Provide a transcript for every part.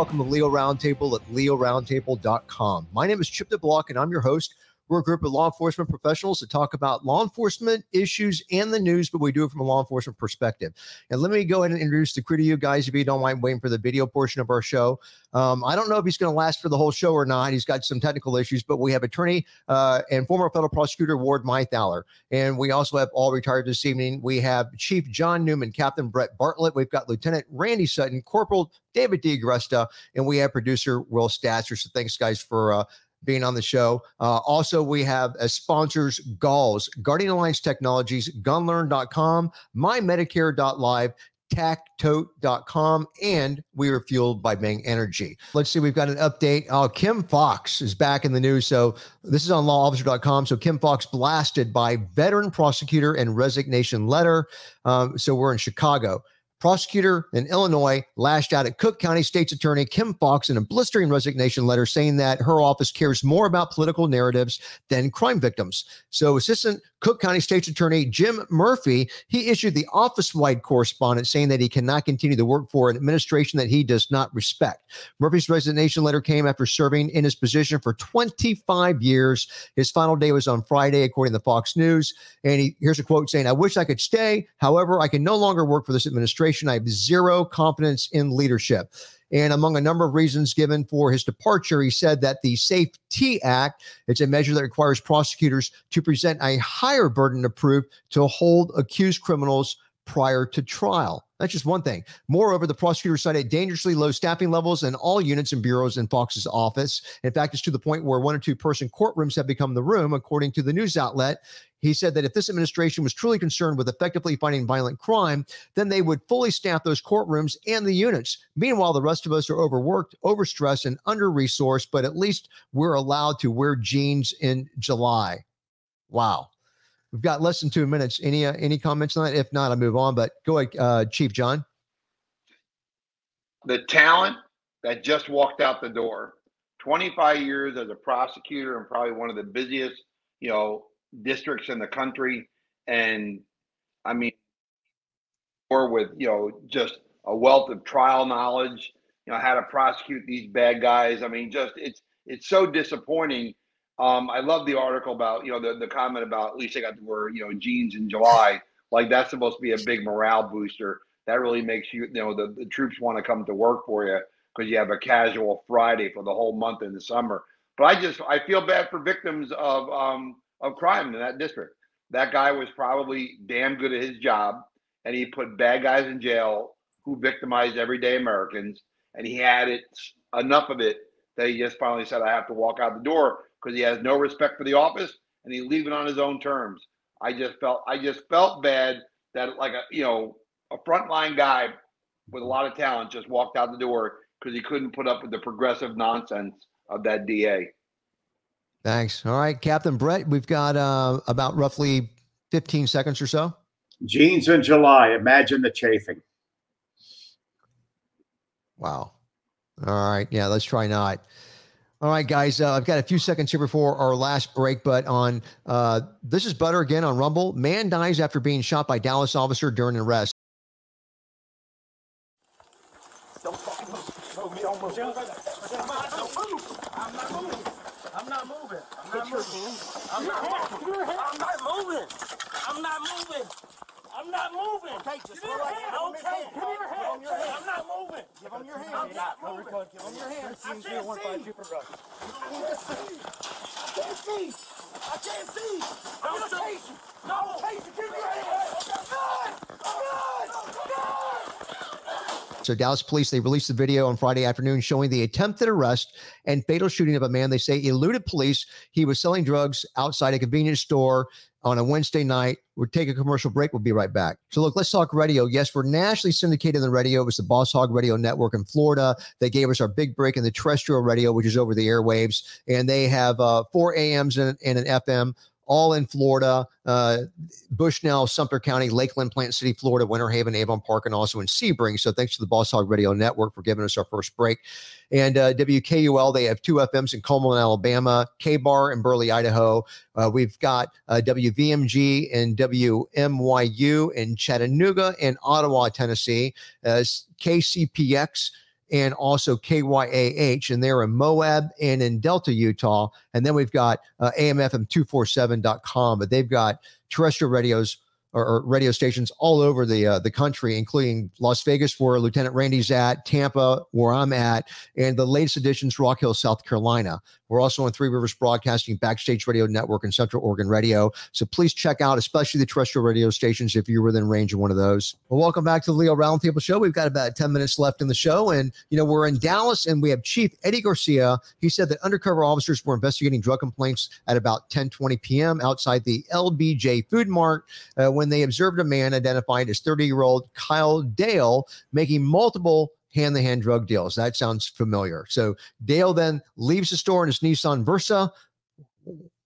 welcome to Leo Roundtable at leoroundtable.com. My name is Chip DeBlock, and I'm your host. We're a group of law enforcement professionals that talk about law enforcement issues and the news, but we do it from a law enforcement perspective. And let me go ahead and introduce the crew to you guys if you don't mind waiting for the video portion of our show. Um, I don't know if he's going to last for the whole show or not. He's got some technical issues, but we have attorney uh, and former federal prosecutor Ward Mythaler. And we also have all retired this evening. We have Chief John Newman, Captain Brett Bartlett. We've got Lieutenant Randy Sutton, Corporal David DeAgresta, and we have producer Will Statzer. So thanks, guys, for uh, being on the show. Uh, also, we have as sponsors Galls, Guardian Alliance Technologies, gunlearn.com, mymedicare.live, tactote.com, and we are fueled by Bang Energy. Let's see, we've got an update. Oh, Kim Foxx is back in the news. So this is on lawofficer.com. So Kim Foxx blasted by veteran prosecutor and resignation letter. Um, so we're in Chicago. Prosecutor in Illinois lashed out at Cook County State's Attorney Kim Foxx in a blistering resignation letter saying that her office cares more about political narratives than crime victims. So, Assistant Cook County State's Attorney Jim Murphy, he issued the office-wide correspondence saying that he cannot continue to work for an administration that he does not respect. Murphy's resignation letter came after serving in his position for 25 years. His final day was on Friday, according to Fox News. And he, here's a quote saying, I wish I could stay. However, I can no longer work for this administration. I have zero confidence in leadership. And among a number of reasons given for his departure, he said that the SAFE-T Act, it's a measure that requires prosecutors to present a higher burden of proof to hold accused criminals prior to trial. That's just one thing. Moreover, the prosecutor cited dangerously low staffing levels in all units and bureaus in Foxx's office. In fact, it's to the point where one or two person courtrooms have become the room, according to the news outlet. He said that if this administration was truly concerned with effectively fighting violent crime, then they would fully staff those courtrooms and the units. Meanwhile, the rest of us are overworked, overstressed, and under resourced, but at least we're allowed to wear jeans in July. Wow. We've got less than two minutes. Any uh, any comments on that? If not, I'll move on. But go ahead, uh, Chief John. The talent that just walked out the door, 25 years as a prosecutor and probably one of the busiest, you know, districts in the country. And I mean, or with, you know, just a wealth of trial knowledge, you know, how to prosecute these bad guys. I mean, just it's it's so disappointing um, I love the article about you know the, the comment about at least I got to wear you know jeans in July. Like that's supposed to be a big morale booster. That really makes you you know the, the troops want to come to work for you because you have a casual Friday for the whole month in the summer. But I just I feel bad for victims of um, of crime in that district. That guy was probably damn good at his job, and he put bad guys in jail who victimized everyday Americans, and he had it enough of it that he just finally said, "I have to walk out the door." Because he has no respect for the office and he leave it on his own terms. I just felt I just felt bad that like a you know a frontline guy with a lot of talent just walked out the door because he couldn't put up with the progressive nonsense of that DA. Thanks. All right, Captain Brett, we've got uh, about roughly 15 seconds or so. Jeans in July. Imagine the chafing. Wow. All right. Yeah, let's try not. All right, guys. Uh, I've got a few seconds here before our last break, but on uh, this is Butter again on Rumble. Man dies after being shot by Dallas officer during an arrest. Don't fucking move. me. Don't move. I'm not moving. I'm not moving. I'm not moving. I'm not moving. I'm not moving. I'm not moving. I'm not moving. Okay, just go like that. Okay, give me your hand. Give him your hand. I'm not moving. Give him your hand. I'm not moving. Give him your hand. I can't see. I can't see. I can't see. I'm gonna chase you. No, I'm gonna chase you. Give me your hand. Good. Good. Good. So Dallas police they released the video on Friday afternoon showing the attempted arrest and fatal shooting of a man they say eluded police. He was selling drugs outside a convenience store on a Wednesday night. We'll take a commercial break. We'll be right back. So, look, let's talk radio. Yes, we're nationally syndicated in the radio. It was the Boss Hog Radio Network in Florida. They gave us our big break in the terrestrial radio, which is over the airwaves. And they have uh, four AMs and, and an FM all in Florida, uh, Bushnell, Sumter County, Lakeland, Plant City, Florida, Winter Haven, Avon Park, and also in Sebring. So thanks to the Boss Hog Radio Network for giving us our first break. And uh, WKUL, they have two FMs in Cullman, Alabama, KBAR in Burley, Idaho. Uh, we've got uh, WVMG and WMYU in Chattanooga and Ottawa, Tennessee, As KCPX and also KYAH, and they're in Moab and in Delta, Utah. And then we've got uh, AMFM247.com, but they've got terrestrial radios or, or radio stations all over the uh, the country, including Las Vegas, where Lieutenant Randy's at, Tampa, where I'm at, and the latest editions, Rock Hill, South Carolina. We're also on Three Rivers Broadcasting, Backstage Radio Network, and Central Oregon Radio. So please check out, especially the terrestrial radio stations, if you're within range of one of those. Well, welcome back to the Leo Roundtable Show. We've got about 10 minutes left in the show. And, you know, we're in Dallas and we have Chief Eddie Garcia. He said that undercover officers were investigating drug complaints at about 10 20 p.m. outside the LBJ Food Mart uh, when they observed a man identified as 30 year old Kyle Dale making multiple hand to hand drug deals. That sounds familiar. So Dale then leaves the store in his Nissan Versa.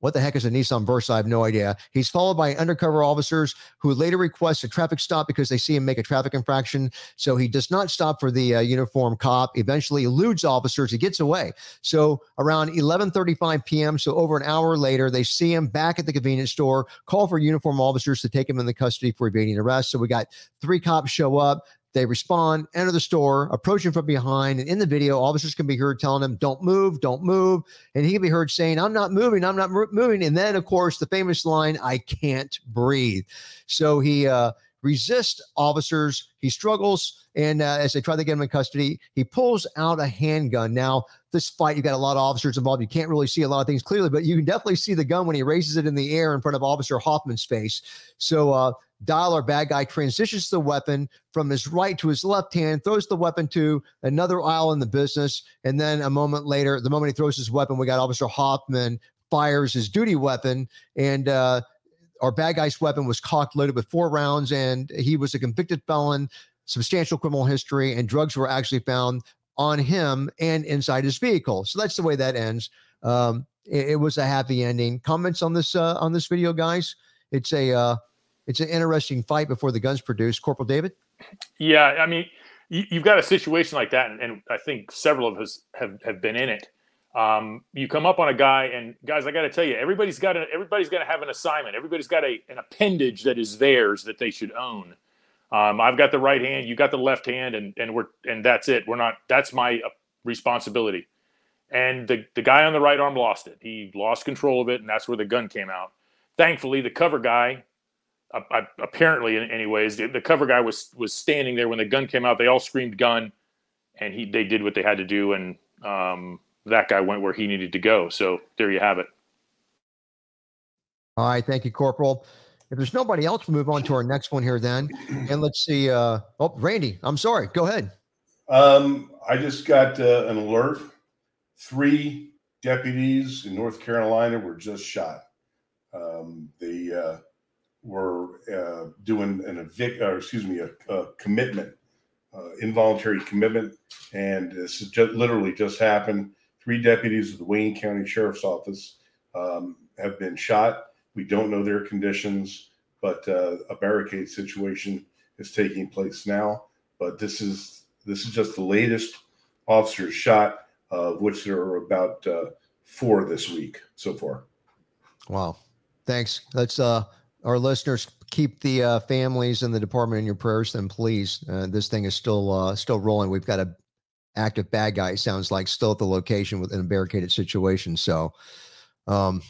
What the heck is a Nissan Versa? I have no idea. He's followed by undercover officers who later request a traffic stop because they see him make a traffic infraction. So he does not stop for the uh, uniform cop. Eventually eludes officers. He gets away. So around 11:35 p.m., so over an hour later, they see him back at the convenience store. Call for uniform officers to take him into custody for evading arrest. So we got three cops show up. They respond, enter the store, approach him from behind. And in the video, officers can be heard telling him, don't move, don't move. And he can be heard saying, I'm not moving, I'm not moving. And then, of course, the famous line, I can't breathe. So he uh, resists officers. He struggles. And uh, as they try to get him in custody, he pulls out a handgun. Now, this fight, you've got a lot of officers involved. You can't really see a lot of things clearly, but you can definitely see the gun when he raises it in the air in front of Officer Hoffman's face. So, uh, Our bad guy, transitions the weapon from his right to his left hand, throws the weapon to another aisle in the business. And then a moment later, the moment he throws his weapon, we got Officer Hoffman fires his duty weapon. And uh, our bad guy's weapon was cocked, loaded with four rounds, and he was a convicted felon, substantial criminal history, and drugs were actually found on him and inside his vehicle. So that's the way that ends. Um, it, it was a happy ending. Comments on this uh, on this video, guys? It's a uh, it's an interesting fight before the guns produced. Corporal David? Yeah, I mean, you, have got a situation like that, and, I think several of us have, have been in it. Um, you come up on a guy, and guys, I got to tell you, everybody's got everybody's got to have an assignment. Everybody's got a, an appendage that is theirs that they should own. Um, I've got the right hand, you got the left hand, and and we're and that's it. We're not. That's my uh, responsibility. And the the guy on the right arm lost it. He lost control of it, and that's where the gun came out. Thankfully, the cover guy uh, apparently, anyways, the, the, cover guy was was standing there when the gun came out. They all screamed "gun," and he they did what they had to do, and um, that guy went where he needed to go. So there you have it. All right, thank you, Corporal. If there's nobody else, we'll move on to our next one here then, and let's see. Uh, oh, Randy, I'm sorry. Go ahead. Um, I just got uh, an alert. Three deputies in North Carolina were just shot. Um, the uh, were uh, doing an evict, or excuse me, a, a commitment, uh, involuntary commitment, and this just, literally just happened. Three deputies of the Wayne County Sheriff's Office um, have been shot. We don't know their conditions, but uh, a barricade situation is taking place now. But this is this is just the latest officers shot, of which there are about uh, four this week so far. Wow. Thanks. Let's uh our listeners keep the uh, families and the department in your prayers then please uh, this thing is still uh, still rolling we've got a active bad guy sounds like still at the location within a barricaded situation so um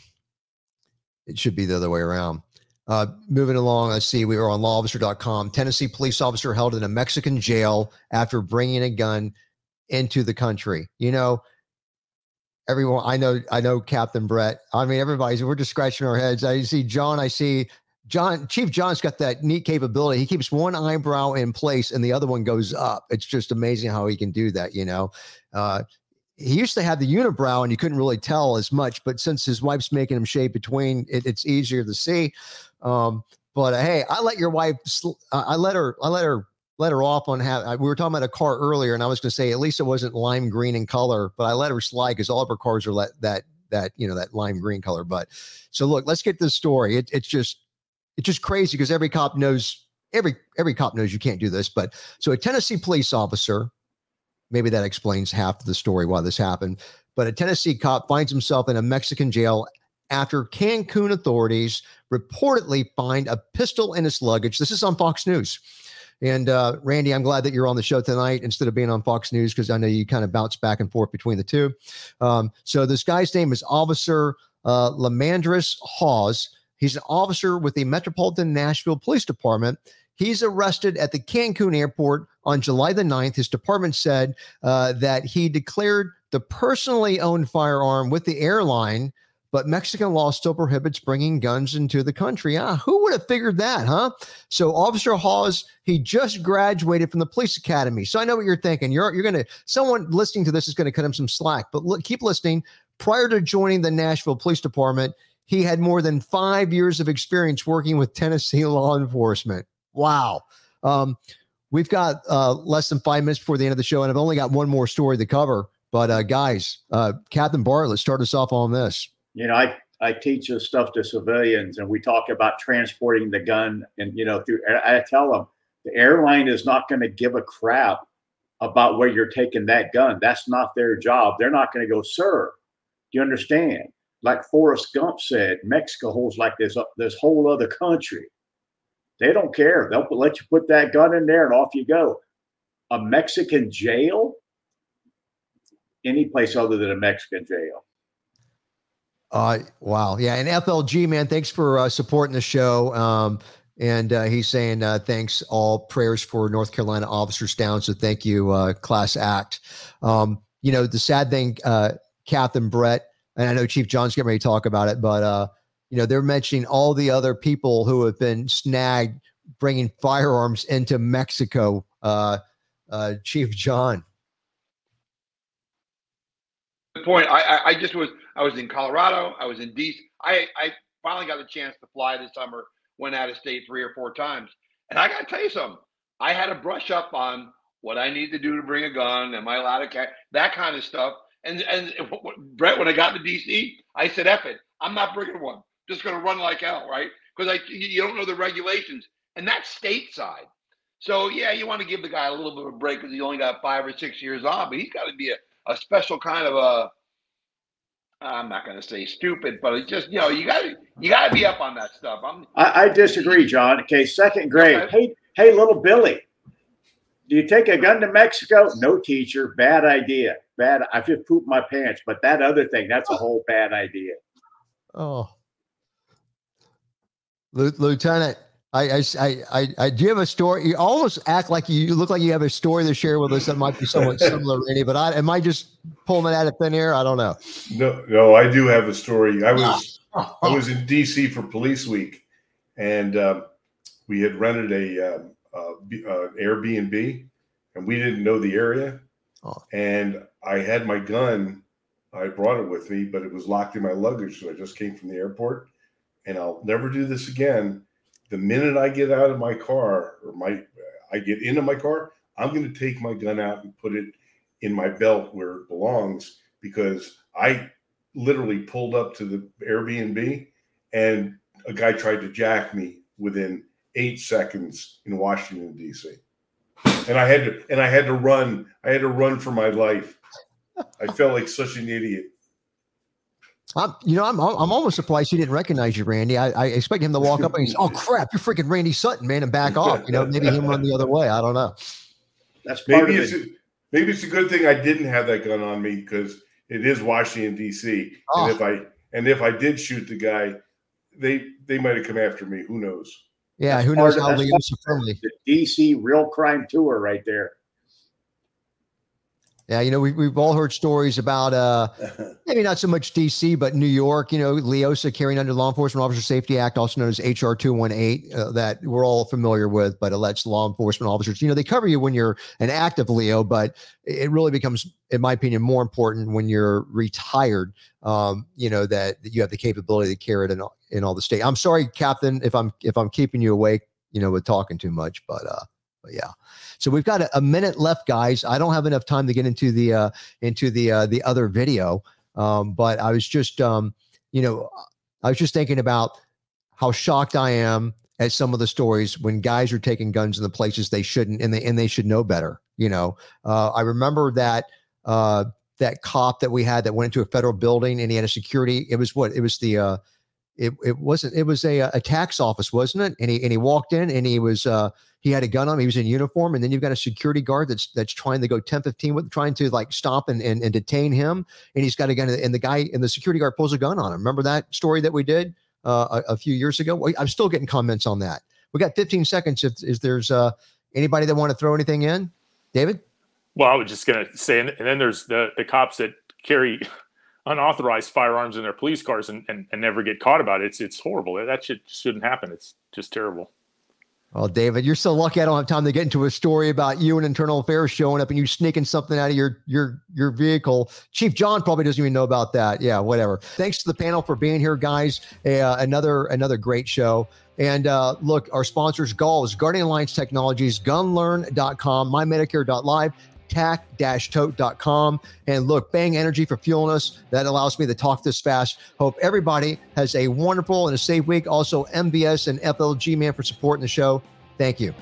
it should be the other way around uh, moving along, let's see. We are on lawofficer.com. Tennessee police officer held in a Mexican jail after bringing a gun into the country. You know, everyone I know I know Captain Brett. I mean everybody's we're just scratching our heads. I see John, I see John Chief John's got that neat capability. He keeps one eyebrow in place and the other one goes up. It's just amazing how he can do that, you know. Uh, he used to have the unibrow and you couldn't really tell as much, but since his wife's making him shave between, it, it's easier to see. Um, but uh, hey, I let your wife, sl- I let her, I let her let her off on how we were talking about a car earlier, and I was going to say at least it wasn't lime green in color, but I let her slide because all of her cars are let that that you know that lime green color. But so look, let's get this story. It, it's just it's just crazy because every cop knows every every cop knows you can't do this. But so a Tennessee police officer, maybe that explains half of the story why this happened. But a Tennessee cop finds himself in a Mexican jail after Cancun authorities reportedly find a pistol in his luggage. This is on Fox News And uh, Randy, I'm glad that you're on the show tonight instead of being on Fox News because I know you kind of bounce back and forth between the two. Um, so this guy's name is Officer uh, Lamandris Hawes. He's an officer with the Metropolitan Nashville Police Department. He's arrested at the Cancun airport on July the 9th. His department said uh, that he declared the personally owned firearm with the airline, but Mexican law still prohibits bringing guns into the country. Ah, who would have figured that, huh? So Officer Hawes, he just graduated from the police academy. So I know what you're thinking. You're you're gonna someone listening to this is gonna cut him some slack, but look, keep listening. Prior to joining the Nashville Police Department, he had more than five years of experience working with Tennessee law enforcement. Wow. Um, we've got uh, less than five minutes before the end of the show, and I've only got one more story to cover. But uh, guys, uh, Captain Bartlett, start us off on this. You know, I I teach this stuff to civilians, and we talk about transporting the gun, and you know, through I tell them the airline is not going to give a crap about where you're taking that gun. That's not their job. They're not going to go, sir. Do you understand? Like Forrest Gump said, Mexico holds like this this whole other country. They don't care. They'll let you put that gun in there and off you go. A Mexican jail? Any place other than a Mexican jail. Uh, wow. Yeah. And FLG, man, thanks for uh, supporting the show. Um, and uh, he's saying uh, thanks all prayers for North Carolina officers down. So thank you, uh, class act. Um, you know, the sad thing, uh, and Brett, and I know Chief John's getting ready to talk about it, but uh, you know, they're mentioning all the other people who have been snagged bringing firearms into Mexico. Uh, uh, Chief John. Good point. I, I, I just was I was in Colorado. I was in DC. I I finally got the chance to fly this summer. Went out of state three or four times, and I got to tell you something. I had to brush up on what I need to do to bring a gun. Am I allowed to carry that kind of stuff? And and Brett, when I got to DC, I said, "F it, I'm not bringing one. Just going to run like hell, right? Because like you don't know the regulations, and that's stateside. So yeah, you want to give the guy a little bit of a break because he only got five or six years on, but he's got to be a, a special kind of a I'm not going to say stupid, but it's just you know you got to you got to be up on that stuff. I'm, I, I disagree, John. Okay, second grade. Okay. Hey, hey, little Billy, do you take a gun to Mexico? No, teacher. Bad idea. Bad. I just pooped my pants. But that other thing, that's a whole bad idea. Oh, Lieutenant, I, I, I, I, do you have a story? You almost act like you, you look like you have a story to share with us that might be somewhat similar, Randy. But I, am I just pulling it out of thin air? I don't know. No, no, I do have a story. I was, I was in D.C. for Police Week, and um, we had rented a um, uh, uh, Airbnb, and we didn't know the area, oh. and I had my gun. I brought it with me, but it was locked in my luggage, so I just came from the airport and I'll never do this again. The minute I get out of my car or my I get into my car, I'm going to take my gun out and put it in my belt where it belongs because I literally pulled up to the Airbnb and a guy tried to jack me within 8 seconds in Washington D.C. And I had to and I had to run. I had to run for my life. I felt like such an idiot. I'm, you know, I'm, I'm almost surprised he didn't recognize you, Randy. I, I expect him to walk up and say, "Oh crap, you're freaking Randy Sutton, man," and back off. You know, maybe him run the other way. I don't know. That's maybe it's it. a, maybe it's a good thing I didn't have that gun on me because it is Washington D.C. Oh. And ah. if I and if I did shoot the guy, they they might have come after me. Who knows? Yeah, that's who knows how Leo Friendly. The DC real crime tour right there. Yeah, you know, we, we've all heard stories about uh, maybe not so much DC, but New York, you know, LEOSA carrying under Law Enforcement Officer Safety Act, also known as HR 218, uh, that we're all familiar with, but it lets law enforcement officers, you know, they cover you when you're an active Leo, but it really becomes, in my opinion, more important when you're retired, um, you know, that, that you have the capability to carry it in, in all the state. I'm sorry, Captain, if I'm if I'm keeping you awake, you know, with talking too much, but uh, but yeah. So we've got a, a, minute left, guys. I don't have enough time to get into the uh, into the uh, the other video, um, but I was just um, you know I was just thinking about how shocked I am at some of the stories when guys are taking guns in the places they shouldn't, and they and they should know better. You know, uh, I remember that uh, that cop that we had that went into a federal building and he had a security. It was what it was the uh, it, it wasn't it was a, a tax office wasn't it? And he and he walked in and he was uh he had a gun on him he was in uniform and then you've got a security guard that's that's trying to go 10 15 with trying to like stop and, and, and detain him and he's got a gun and the guy and the security guard pulls a gun on him. Remember that story that we did uh, a, a few years ago? I'm still getting comments on that. We got 15 seconds if, if there's uh anybody that want to throw anything in? David? Well i was just gonna say and, and then there's the the cops that carry unauthorized firearms in their police cars and, and, and never get caught about it. It's it's horrible. That should shouldn't happen. It's just terrible. Oh, David, you're so lucky. I don't have time to get into a story about you and internal affairs showing up and you sneaking something out of your your your vehicle. Chief John probably doesn't even know about that. Yeah, whatever. Thanks to the panel for being here, guys. Uh, another another great show. And uh, look, our sponsors, Galls, Guardian Alliance Technologies, Gunlearn.com, MyMedicare.live, tac-tote.com. And look, Bang Energy for fueling us. That allows me to talk this fast. Hope everybody has a wonderful and a safe week. Also, MBS and FLG Man for supporting the show. Thank you.